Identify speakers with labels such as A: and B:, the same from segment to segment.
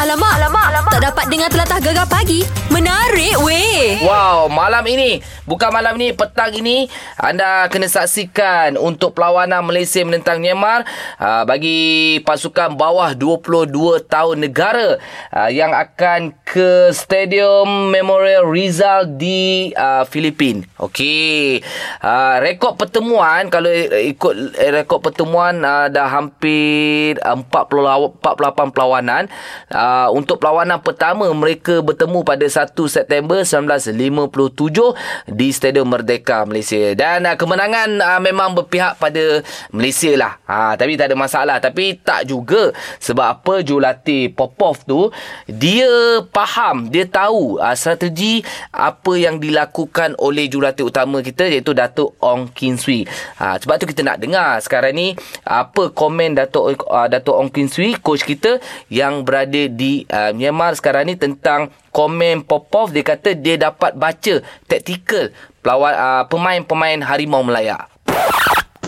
A: Alamak, alamak, alamak. Tak dapat dengar telatah gegar pagi. Menarik weh.
B: Wow, malam ini Bukan malam ni, petang ini Anda kena saksikan Untuk perlawanan Malaysia menentang Myanmar uh, Bagi pasukan bawah 22 tahun negara uh, Yang akan ke Stadium Memorial Rizal di uh, Filipin Okey uh, Rekod pertemuan Kalau ikut rekod pertemuan uh, Dah hampir 40, 48 perlawanan uh, Untuk perlawanan pertama Mereka bertemu pada 1 September 1957 di Stadium Merdeka Malaysia. Dan uh, kemenangan uh, memang berpihak pada Malaysia lah. Ha, tapi tak ada masalah. Tapi tak juga. Sebab apa jurulatih Popov tu, dia faham, dia tahu uh, strategi apa yang dilakukan oleh jurulatih utama kita iaitu Datuk Ong Kin Swee. Ha, sebab tu kita nak dengar sekarang ni apa komen Datuk uh, Datuk Ong Kin Swee, coach kita yang berada di uh, Myanmar sekarang ni tentang komen Popov dia kata dia dapat baca taktikal pelawan uh, pemain-pemain Harimau Melaya.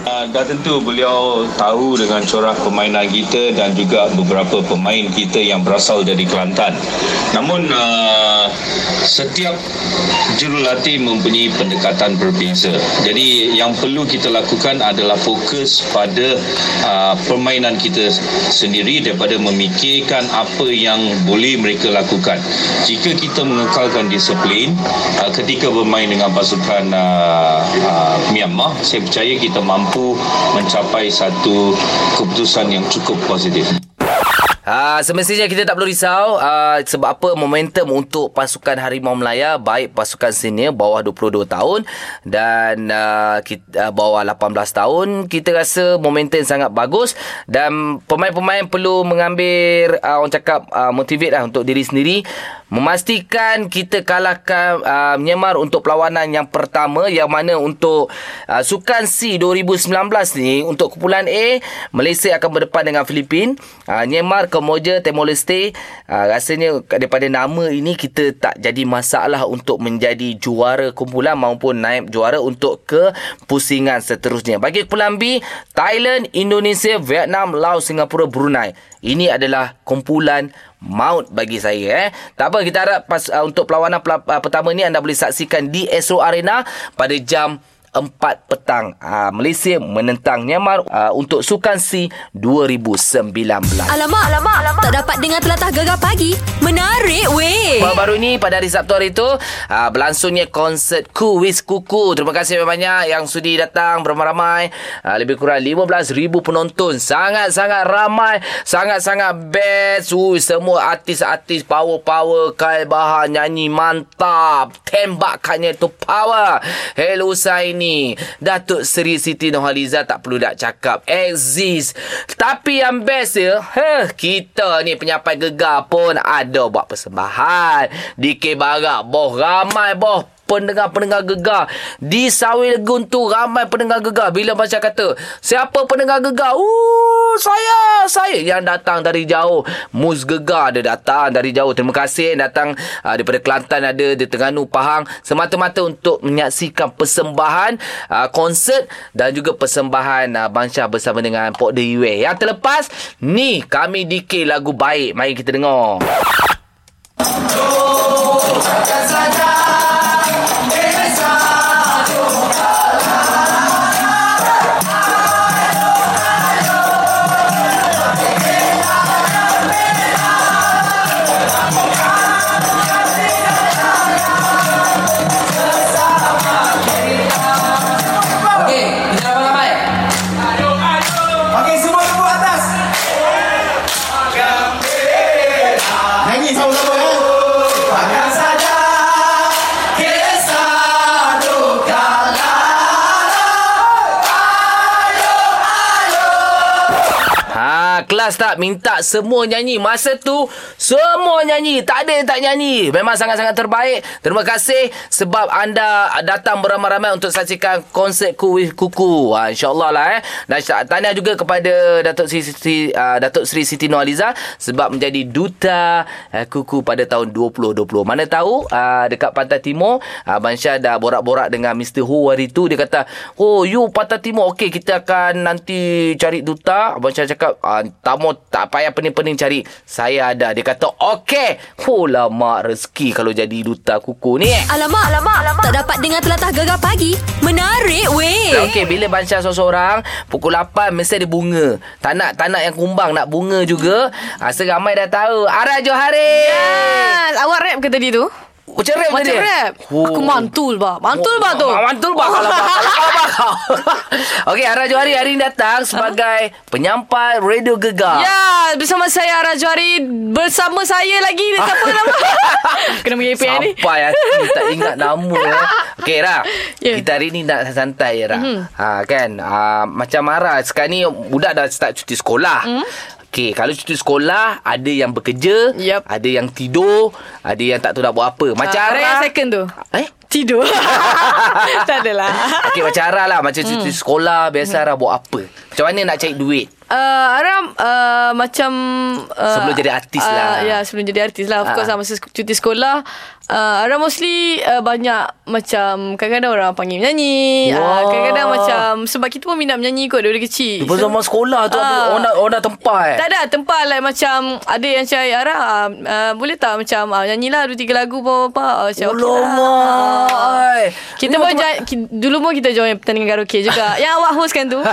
C: Uh, dah tentu beliau tahu dengan corak permainan kita dan juga beberapa pemain kita yang berasal dari Kelantan. Namun uh, setiap jurulatih mempunyai pendekatan berbeza. Jadi yang perlu kita lakukan adalah fokus pada uh, permainan kita sendiri daripada memikirkan apa yang boleh mereka lakukan. Jika kita mengekalkan disiplin uh, ketika bermain dengan pasukan uh, uh, Myanmar, saya percaya kita mampu mampu mencapai satu keputusan yang cukup positif.
B: Uh, semestinya kita tak perlu risau. Uh, sebab apa? Momentum untuk pasukan Harimau Melaya baik pasukan senior bawah 22 tahun dan uh, kita, uh, bawah 18 tahun kita rasa momentum sangat bagus dan pemain-pemain perlu mengambil uh, orang cakap uh, motivate lah untuk diri sendiri. Memastikan kita kalahkan uh, Myanmar untuk perlawanan yang pertama yang mana untuk uh, Sukan C 2019 ni untuk kumpulan A Malaysia akan berdepan dengan Filipin. Uh, Myanmar Kemboja, Timor Leste uh, rasanya daripada nama ini kita tak jadi masalah untuk menjadi juara kumpulan maupun naik juara untuk ke pusingan seterusnya. Bagi kumpulan B, Thailand, Indonesia, Vietnam, Laos, Singapura, Brunei. Ini adalah kumpulan maut bagi saya eh. Tak apa kita harap pas, uh, untuk perlawanan uh, pertama ni anda boleh saksikan di Astro Arena pada jam 4 petang uh, Malaysia menentang Myanmar uh, untuk Sukan C 2019.
A: Alamak, alamak, alamak. Tak dapat dengar telatah gegar pagi. Menarik weh.
B: Baru-baru ni pada hari Sabtu hari tu uh, berlangsungnya konsert Kuis Kuku. Terima kasih banyak yang sudi datang beramai-ramai. Uh, lebih kurang 15,000 penonton. Sangat-sangat ramai. Sangat-sangat best. Uh, semua artis-artis power-power. Kai Bahar nyanyi mantap. Tembakannya tu power. Hello Usaini ni. Datuk Seri Siti Nurhaliza tak perlu nak cakap. Exist tapi yang best dia huh, kita ni penyampai gegar pun ada buat persembahan. DK Barak boh ramai boh pendengar-pendengar gegar. Di Sawi Legun tu ramai pendengar gegar. Bila macam kata siapa pendengar gegar? Uh saya saya. Yang datang dari jauh. Mus gegar dia datang dari jauh. Terima kasih datang uh, daripada Kelantan ada di Terengganu Pahang. Semata-mata untuk menyaksikan persembahan uh, konsert dan juga persembahan uh, bersama dengan Pok Dewi yang terlepas ni kami DK lagu baik. Mari kita dengar kelas tak minta semua nyanyi? Masa tu semua nyanyi. Tak ada yang tak nyanyi. Memang sangat-sangat terbaik. Terima kasih sebab anda datang beramai-ramai untuk saksikan konsert Kuih Kuku. Ha, insyaAllah lah eh. Dan tanya juga kepada Datuk Sri Siti, uh, Datuk Sri Siti Noaliza sebab menjadi duta uh, Kuku pada tahun 2020 mana tahu uh, dekat Pantai Timur uh, Bansyah dah borak-borak dengan Mr. Hu hari tu. Dia kata oh you Pantai Timur okey kita akan nanti cari duta. Bansyah cakap uh, Kamu tak payah pening-pening cari. Saya ada. Dia kata, okey. Oh, lama rezeki kalau jadi duta kuku ni.
A: Alamak, alamak, alamak. Tak dapat dengar telatah gegar pagi. Menarik weh.
B: Okey, bila bansya seorang-seorang, pukul 8 mesti ada bunga. Tak nak, tak nak yang kumbang, nak bunga juga. Ha, seramai dah tahu. Ara Johari.
D: Yes. Awak rap ke tadi tu?
B: Macam rap
D: Macam rap.
B: Oh.
D: Aku mantul bah. Mantul bah tu.
B: Ma- Mantul bah kalau kau. Okey, Ara Johari hari ini datang sebagai penyampai Radio Gegar.
D: Ya, bersama saya Ara Johari bersama saya lagi siapa nama? Kena mengipi ni.
B: Sampai hati tak ingat nama. Okey Ra
D: Ya.
B: Kita hari ni nak santai Ra
D: Mhm.
B: ha, Kan ha, Macam Ara Sekarang ni Budak dah start cuti sekolah
D: Mhm.
B: Okey, kalau cuti sekolah ada yang bekerja,
D: Yup.
B: ada yang tidur, ada yang tak tahu nak buat apa. Macam
D: Ah,
B: Ara.
D: yang second tu.
B: Eh?
D: Tidur. tak adalah.
B: Okey, macam Ara lah. Macam cuti
D: Hmm.
B: sekolah, biasa Ara buat apa? Macam mana nak cari duit?
D: Uh, Aram uh, macam uh,
B: Sebelum jadi artis lah.
D: Ya, sebelum jadi artis lah. Of
B: Ah.
D: course lah masa cuti sekolah uh, Aram mostly uh, banyak macam kadang-kadang orang panggil menyanyi. Uh, kadang-kadang macam sebab kita pun minat menyanyi kot dari kecil.
B: Lepas zaman sekolah tu,
D: Ah.
B: orang, orang dah tempat.
D: Tak ada tempat like macam ada yang cakap Ara uh, uh, boleh tak macam uh, nyanyilah dua tiga lagu apa-apa. Uh, macam, okey lah. Ah.
B: ai.
D: Kita pun join, ki- dulu pun kita join pertandingan karaoke juga. yang awak hostkan tu.
B: ya,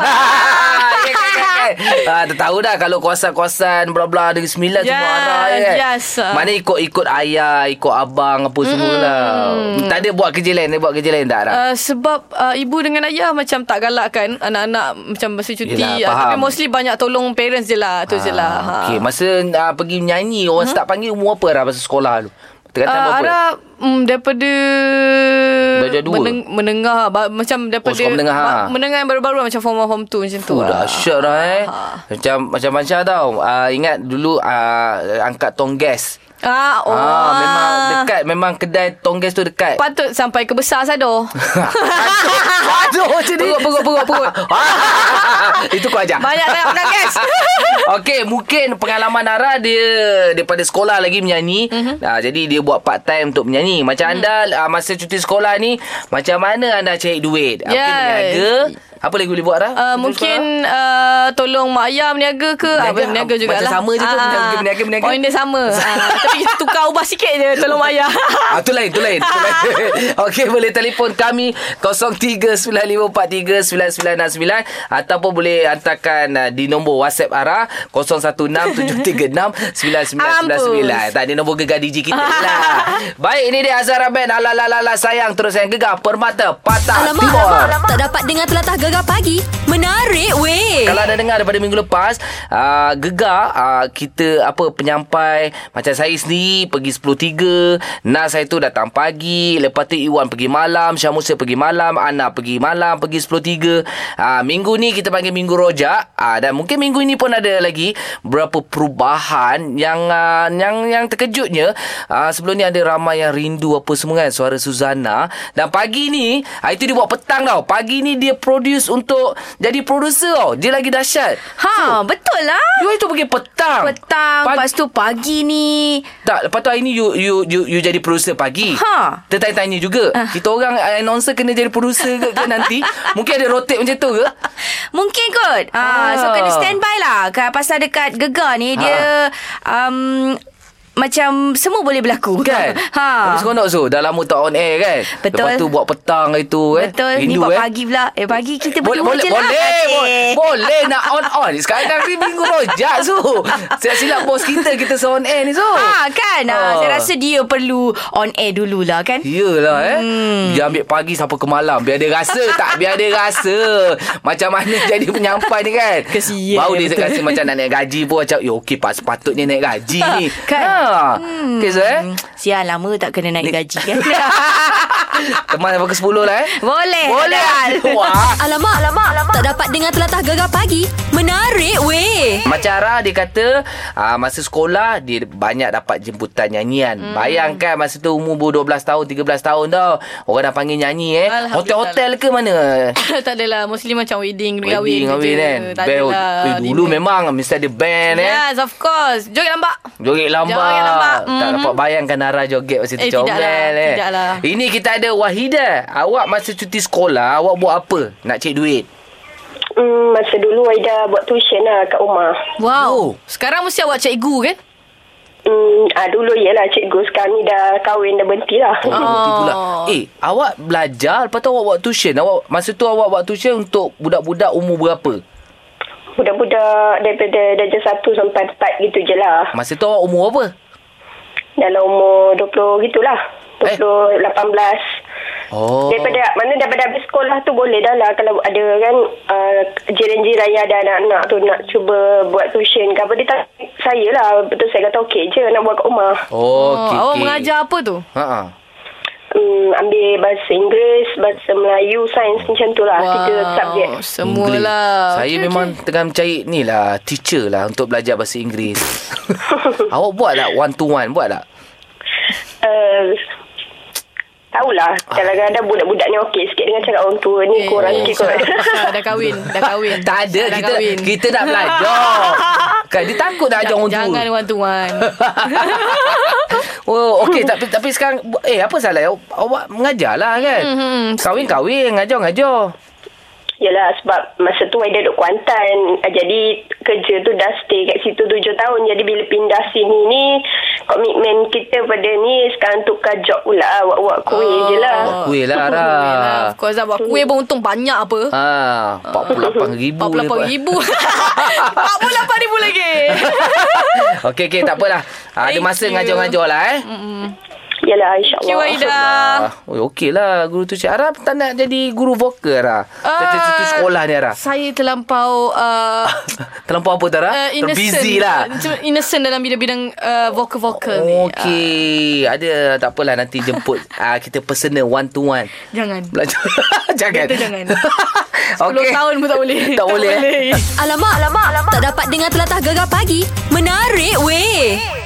B: kan, kan, kan. Ah, dah tahu dah kalau kawasan-kawasan bla-bla Negeri Sembilan
D: Yes,
B: semua arah kan.
D: yes.
B: Mana ikut-ikut ayah, ikut abang apa semua lah. Tak ada buat kerja lain, dia buat kerja lain tak Ara?
D: Uh, sebab uh, ibu dengan ayah macam tak galakkan anak-anak macam masa cuti.
B: Yelah,
D: uh, tapi mostly banyak tolong parents je lah. Tu je lah. Ha.
B: Okey, masa uh, pergi menyanyi orang start panggil umur apa Ara masa sekolah tu? Tingkatan
D: Uh? Ara mm, daripada
B: Darjah dua?
D: meneng, menengah ba, macam daripada
B: sekolah menengah, ha?
D: menengah yang baru-baru macam form 1 form 2 macam tu.
B: Tu
D: lah.
B: dahsyat dah eh.
D: Ha.
B: Macam macam Masya tau. Uh, ingat dulu uh, angkat tong gas.
D: Ah, oh.
B: Ah, memang dekat memang kedai tong gas tu dekat.
D: Patut sampai ke besar sado.
B: Aduh, macam.
D: Perut, perut, perut, perut.
B: Itu kau ajar.
D: Banyak tak makan gas.
B: Okey, mungkin pengalaman Ara dia daripada sekolah lagi menyanyi.
D: Mhm.
B: Mm-hmm. Uh, jadi dia buat part time untuk menyanyi. Macam mm. anda uh, masa cuti sekolah ni, macam mana anda cari duit? Apa
D: Yes.
B: Apa lagi boleh buat Ara?
D: Uh, mungkin uh, tolong mak ayah berniaga ke?
B: Berniaga?
D: Ah, berniaga
B: Macam
D: jugalah.
B: sama je tu,
D: Ah,
B: berniaga, berniaga, berniaga.
D: Point dia sama. Ah, tapi tukar ubah sikit je tolong mak ayah.
B: Ah, tu lain, tu lain. Tu lain. Okey, boleh telefon kami 0395439969 ataupun boleh hantarkan uh, di nombor WhatsApp Ara 0167369999. Tak ada nombor gegar DJ kita je lah. Baik, ini dia Azhar Band. Alalala sayang terus sayang gegar Permata Patah
A: Alamak,
B: Timur.
A: alamak, alamak. Tak dapat dengar telatah gegar pagi. Menarik weh.
B: Kalau anda dengar daripada minggu lepas uh, Gegar uh, Kita apa Penyampai Macam saya sendiri Pergi 10.3 Nas saya tu datang pagi Lepas tu Iwan pergi malam Syamusa pergi malam Ana pergi malam Pergi 10.3 uh, Minggu ni kita panggil Minggu Rojak uh, Dan mungkin minggu ini pun ada lagi Berapa perubahan Yang uh, yang yang terkejutnya uh, Sebelum ni ada ramai yang rindu Apa semua kan Suara Suzana Dan pagi ni uh, Itu dia buat petang tau Pagi ni dia produce untuk Jadi producer tau Dia lagi dahsyat
E: Ha, betul lah.
B: You itu pergi petang
E: Petang,
B: Pagi-
E: lepas tu pagi ni.
B: Tak Lepas tu hari ni you, you, you, you jadi producer pagi
E: Ha.
B: Tertanya-tanya juga
E: Ah.
B: Kita orang uh, announcer Kena jadi producer ke, ke nanti Mungkin ada rotate macam tu ke
E: Mungkin kot. Ah, so
B: Ah.
E: kena standby lah. Pasal dekat Gegar ni dia um, macam semua boleh berlaku.
B: Kan
E: ha.
B: Tapi seronok so Dah lama tak on air kan
E: Betul.
B: Lepas tu buat petang itu kan
E: Betul. Ni
B: Rindu,
E: buat
B: eh?
E: pagi pula. Eh pagi kita
B: boleh boleh
E: je
B: boleh,
E: lah.
B: boleh
E: Eh.
B: boleh nak on on sekarang ni minggu rojak so silap-silap bos kita kita on air ni so
E: Ha kan ha.
B: Ah.
E: Saya rasa dia perlu On air dululah kan
B: Iyalah eh hmm. Dia ambil pagi sampai ke malam Biar dia rasa tak Biar dia rasa Macam mana jadi penyampai ni kan
D: Kesian,
B: Baru dia
D: betul.
B: rasa macam nak naik gaji pun Macam Ya okey pak sepatutnya naik gaji ni
E: Kan?
B: ha. Hmm. Okay so eh
E: Sial lama tak kena naik gaji kan
B: Teman sampai ke 10 lah eh
E: Boleh
B: Boleh. Wah
A: Alamak, alamak, alamak. Tak dapat dengar telatah gegar pagi. Menarik weh.
B: Macam Ara dia kata uh, Masa sekolah Dia banyak dapat jemputan nyanyian hmm. Bayangkan masa tu umur 12 tahun 13 tahun tau Orang dah panggil nyanyi eh. Hotel-hotel ke mana
D: tak adalah. Mostly macam wedding, kahwin.
B: Wedding kahwin kan
D: Tak adalah.
B: eh, Dulu memang Mesti ada band eh
D: Yes, of course. Joget lambat.
B: Joget lambat.
D: Joget lambat.
B: Tak
D: Mhm.
B: dapat bayangkan Nara joget masa tu
D: Eh,
B: comel
D: tidaklah.
B: eh.
D: Tidaklah.
B: Ini kita ada Wahida. Awak masa cuti sekolah, awak buat apa? Nak cek duit.
F: Hmm, masa dulu Aida buat tuition lah kat rumah.
D: Wow.
B: Oh.
D: Sekarang mesti awak cikgu kan?
F: Hmm, ah, dulu ialah cikgu sekarang ni dah kahwin dah berhenti lah.
B: Oh, berhenti pula. Eh, awak belajar lepas tu awak buat tuition. Awak masa tu awak buat tuition untuk budak-budak umur berapa?
F: Budak-budak daripada darjah 1 sampai 4 gitu je lah.
B: Masa tu awak umur apa?
F: Dalam umur 20 gitulah.
B: Eh.
F: 20, 18.
B: Oh.
F: Daripada mana daripada habis sekolah tu boleh dah lah kalau ada kan uh, jiran-jiran yang ada anak-anak tu nak cuba buat tuition ke apa dia tak saya lah betul saya kata okey je nak buat kat rumah
B: Oh, okey.
D: awak
B: okey.
D: mengajar apa tu?
B: Ha ah.
F: um, ambil bahasa Inggeris bahasa Melayu sains macam tu lah tiga subjek
D: Semualah.
B: Saya
D: Okey,
B: memang
D: okey.
B: tengah mencari ni lah teacher lah untuk belajar bahasa Inggeris. awak buat tak one to one? Buat tak?
F: uh, tahulah kadang-kadang budak-budak ni okey sikit dengan cakap orang tua ni kurang sikit kot
D: dah, dah kahwin, dah kahwin.
B: Tak ada.
D: Dah
B: Kita,
D: kahwin.
B: kita nak belajar. kan dia takut nak ajar orang tua.
D: Jangan to one.
B: Oh, okey tapi tapi sekarang eh apa salah awak, awak mengajar lah kan?
D: Mhm.
B: Kahwin-kahwin, ngajar-ngajar.
F: Yalah sebab masa tu Aida duduk Kuantan Ah, Jadi kerja tu dah stay kat situ tujuh tahun Jadi bila pindah sini ni Komitmen kita pada ni Sekarang tukar job pula Buat-buat kuih je lah
B: Buat kuih lah, Ara.
D: Kuih lah. Of course lah. Buat kuih pun untung banyak apa.
B: Ah, 48 ribu.
D: 48 ribu 48 ribu lagi
B: okey, okey, tak apalah. Ah, ada masa
D: you.
B: ngajar-ngajar lah eh.
F: Yalah
D: Thank you
F: insyaAllah
D: Aida
B: Ah, oh, okey lah guru tu Cik Ara tak nak jadi guru vokal Ara. Uh, tu sekolah ni Ara.
D: Saya terlampau uh,
B: Terlampau apa tu Ara?
D: uh, innocent
B: Busy lah.
D: Uh, innocent dalam bidang-bidang uh, vokal-vokal ni
B: Okey, ada tak apalah nanti jemput ah kita personal one to one.
D: Jangan
B: Belajar. jangan.
D: Kita jangan. 10
B: Okey.
D: tahun pun tak boleh
B: Tak boleh, eh?
A: Alamak, alamak, alamak. Tak dapat dengar telatah gegar pagi. Menarik weh.